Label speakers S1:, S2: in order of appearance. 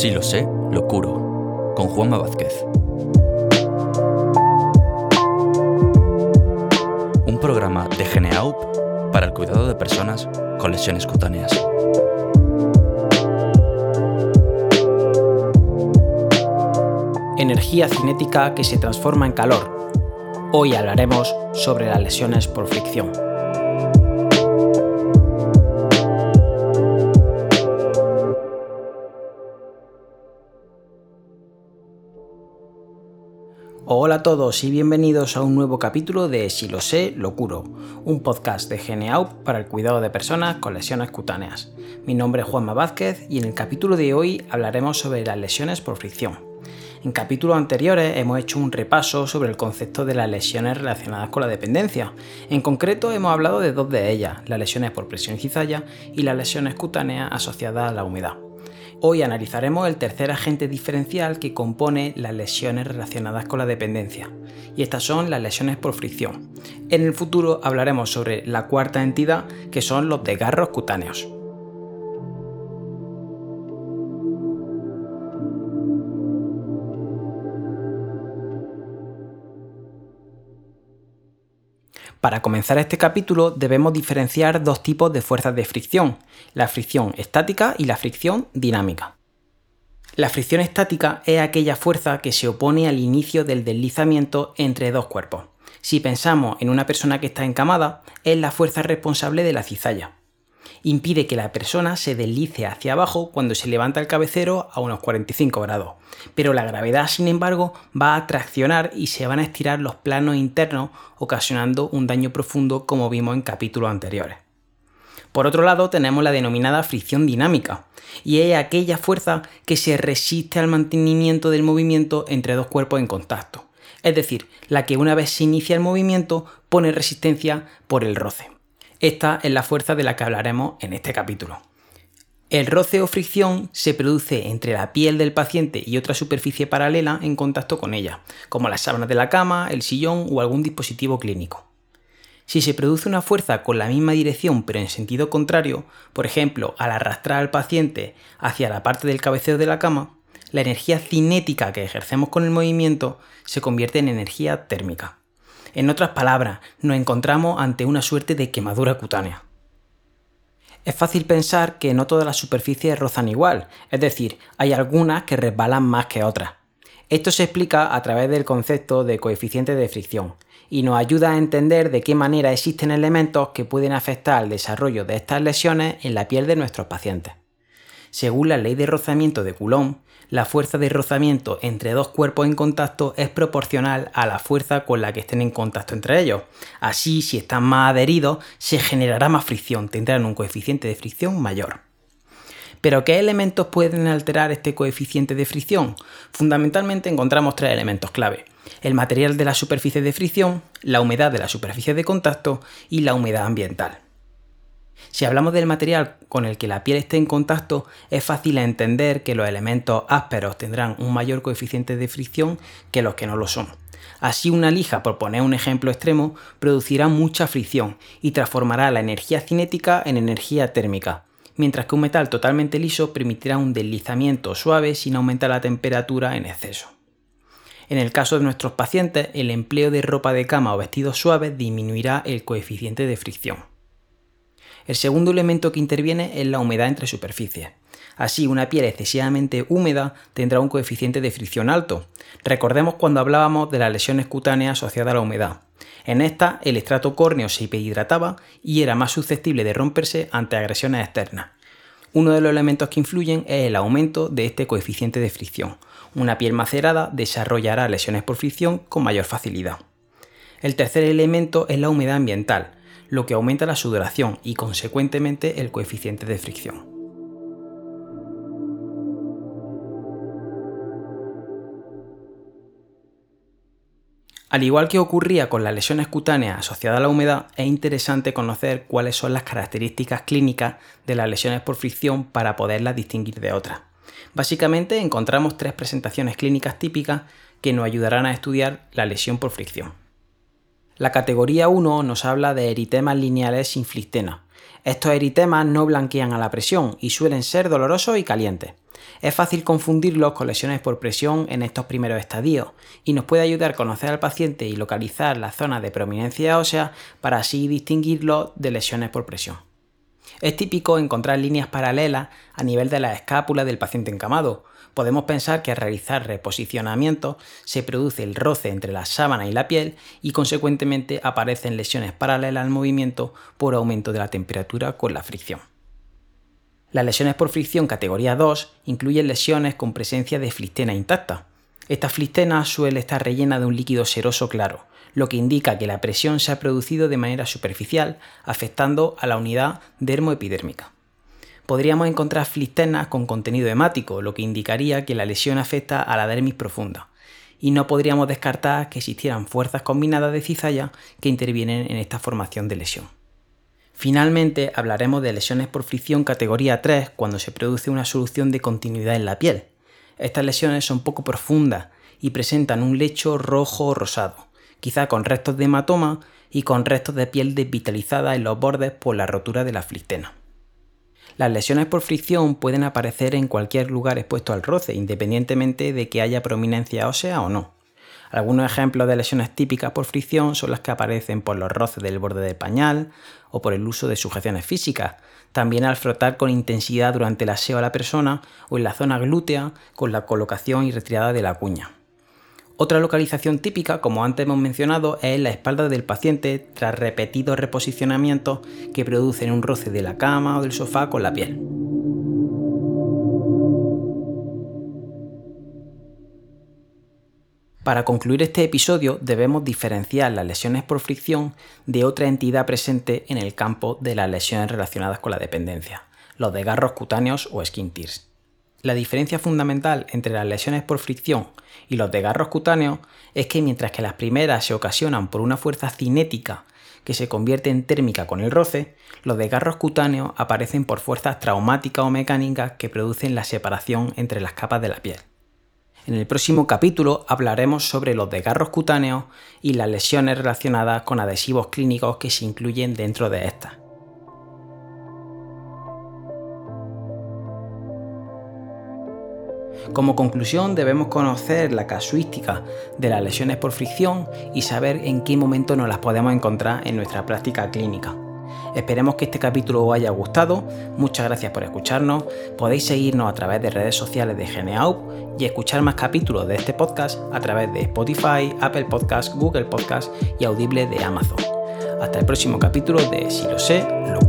S1: Sí lo sé, lo curo, con Juanma Vázquez. Un programa de Geneaup para el cuidado de personas con lesiones cutáneas.
S2: Energía cinética que se transforma en calor. Hoy hablaremos sobre las lesiones por fricción. Hola a todos y bienvenidos a un nuevo capítulo de Si lo sé, lo curo, un podcast de Geneaup para el cuidado de personas con lesiones cutáneas. Mi nombre es Juanma Vázquez y en el capítulo de hoy hablaremos sobre las lesiones por fricción. En capítulos anteriores hemos hecho un repaso sobre el concepto de las lesiones relacionadas con la dependencia. En concreto hemos hablado de dos de ellas, las lesiones por presión y cizalla y las lesiones cutáneas asociadas a la humedad. Hoy analizaremos el tercer agente diferencial que compone las lesiones relacionadas con la dependencia, y estas son las lesiones por fricción. En el futuro hablaremos sobre la cuarta entidad, que son los desgarros cutáneos. Para comenzar este capítulo debemos diferenciar dos tipos de fuerzas de fricción, la fricción estática y la fricción dinámica. La fricción estática es aquella fuerza que se opone al inicio del deslizamiento entre dos cuerpos. Si pensamos en una persona que está encamada, es la fuerza responsable de la cizalla impide que la persona se deslice hacia abajo cuando se levanta el cabecero a unos 45 grados. Pero la gravedad, sin embargo, va a traccionar y se van a estirar los planos internos, ocasionando un daño profundo como vimos en capítulos anteriores. Por otro lado, tenemos la denominada fricción dinámica, y es aquella fuerza que se resiste al mantenimiento del movimiento entre dos cuerpos en contacto, es decir, la que una vez se inicia el movimiento pone resistencia por el roce. Esta es la fuerza de la que hablaremos en este capítulo. El roce o fricción se produce entre la piel del paciente y otra superficie paralela en contacto con ella, como las sábanas de la cama, el sillón o algún dispositivo clínico. Si se produce una fuerza con la misma dirección pero en sentido contrario, por ejemplo, al arrastrar al paciente hacia la parte del cabeceo de la cama, la energía cinética que ejercemos con el movimiento se convierte en energía térmica. En otras palabras, nos encontramos ante una suerte de quemadura cutánea. Es fácil pensar que no todas las superficies rozan igual, es decir, hay algunas que resbalan más que otras. Esto se explica a través del concepto de coeficiente de fricción y nos ayuda a entender de qué manera existen elementos que pueden afectar al desarrollo de estas lesiones en la piel de nuestros pacientes. Según la ley de rozamiento de Coulomb, la fuerza de rozamiento entre dos cuerpos en contacto es proporcional a la fuerza con la que estén en contacto entre ellos. Así, si están más adheridos, se generará más fricción, tendrán un coeficiente de fricción mayor. ¿Pero qué elementos pueden alterar este coeficiente de fricción? Fundamentalmente encontramos tres elementos clave. El material de la superficie de fricción, la humedad de la superficie de contacto y la humedad ambiental. Si hablamos del material con el que la piel esté en contacto, es fácil entender que los elementos ásperos tendrán un mayor coeficiente de fricción que los que no lo son. Así una lija, por poner un ejemplo extremo, producirá mucha fricción y transformará la energía cinética en energía térmica, mientras que un metal totalmente liso permitirá un deslizamiento suave sin aumentar la temperatura en exceso. En el caso de nuestros pacientes, el empleo de ropa de cama o vestidos suaves disminuirá el coeficiente de fricción. El segundo elemento que interviene es la humedad entre superficies. Así, una piel excesivamente húmeda tendrá un coeficiente de fricción alto. Recordemos cuando hablábamos de las lesiones cutáneas asociadas a la humedad. En esta, el estrato córneo se hiperdrataba y era más susceptible de romperse ante agresiones externas. Uno de los elementos que influyen es el aumento de este coeficiente de fricción. Una piel macerada desarrollará lesiones por fricción con mayor facilidad. El tercer elemento es la humedad ambiental lo que aumenta la sudoración y consecuentemente el coeficiente de fricción. Al igual que ocurría con las lesiones cutáneas asociadas a la humedad, es interesante conocer cuáles son las características clínicas de las lesiones por fricción para poderlas distinguir de otras. Básicamente encontramos tres presentaciones clínicas típicas que nos ayudarán a estudiar la lesión por fricción. La categoría 1 nos habla de eritemas lineales sin flictena. Estos eritemas no blanquean a la presión y suelen ser dolorosos y calientes. Es fácil confundirlos con lesiones por presión en estos primeros estadios y nos puede ayudar a conocer al paciente y localizar la zona de prominencia ósea para así distinguirlos de lesiones por presión. Es típico encontrar líneas paralelas a nivel de la escápula del paciente encamado. Podemos pensar que al realizar reposicionamiento se produce el roce entre la sábana y la piel y consecuentemente aparecen lesiones paralelas al movimiento por aumento de la temperatura con la fricción. Las lesiones por fricción categoría 2 incluyen lesiones con presencia de flistena intacta. Esta flistena suele estar rellena de un líquido seroso claro, lo que indica que la presión se ha producido de manera superficial, afectando a la unidad dermoepidérmica. Podríamos encontrar flistenas con contenido hemático, lo que indicaría que la lesión afecta a la dermis profunda, y no podríamos descartar que existieran fuerzas combinadas de cizalla que intervienen en esta formación de lesión. Finalmente hablaremos de lesiones por fricción categoría 3 cuando se produce una solución de continuidad en la piel. Estas lesiones son poco profundas y presentan un lecho rojo o rosado, quizá con restos de hematoma y con restos de piel desvitalizada en los bordes por la rotura de la flistena. Las lesiones por fricción pueden aparecer en cualquier lugar expuesto al roce, independientemente de que haya prominencia ósea o no. Algunos ejemplos de lesiones típicas por fricción son las que aparecen por los roces del borde del pañal o por el uso de sujeciones físicas, también al frotar con intensidad durante el aseo a la persona o en la zona glútea con la colocación y retirada de la cuña. Otra localización típica, como antes hemos mencionado, es la espalda del paciente tras repetidos reposicionamientos que producen un roce de la cama o del sofá con la piel. Para concluir este episodio debemos diferenciar las lesiones por fricción de otra entidad presente en el campo de las lesiones relacionadas con la dependencia, los desgarros cutáneos o skin tears. La diferencia fundamental entre las lesiones por fricción y los desgarros cutáneos es que mientras que las primeras se ocasionan por una fuerza cinética que se convierte en térmica con el roce, los desgarros cutáneos aparecen por fuerzas traumáticas o mecánicas que producen la separación entre las capas de la piel. En el próximo capítulo hablaremos sobre los desgarros cutáneos y las lesiones relacionadas con adhesivos clínicos que se incluyen dentro de estas. Como conclusión debemos conocer la casuística de las lesiones por fricción y saber en qué momento nos las podemos encontrar en nuestra práctica clínica. Esperemos que este capítulo os haya gustado. Muchas gracias por escucharnos. Podéis seguirnos a través de redes sociales de Geneaup y escuchar más capítulos de este podcast a través de Spotify, Apple Podcasts, Google Podcasts y Audible de Amazon. Hasta el próximo capítulo de Si lo sé, lo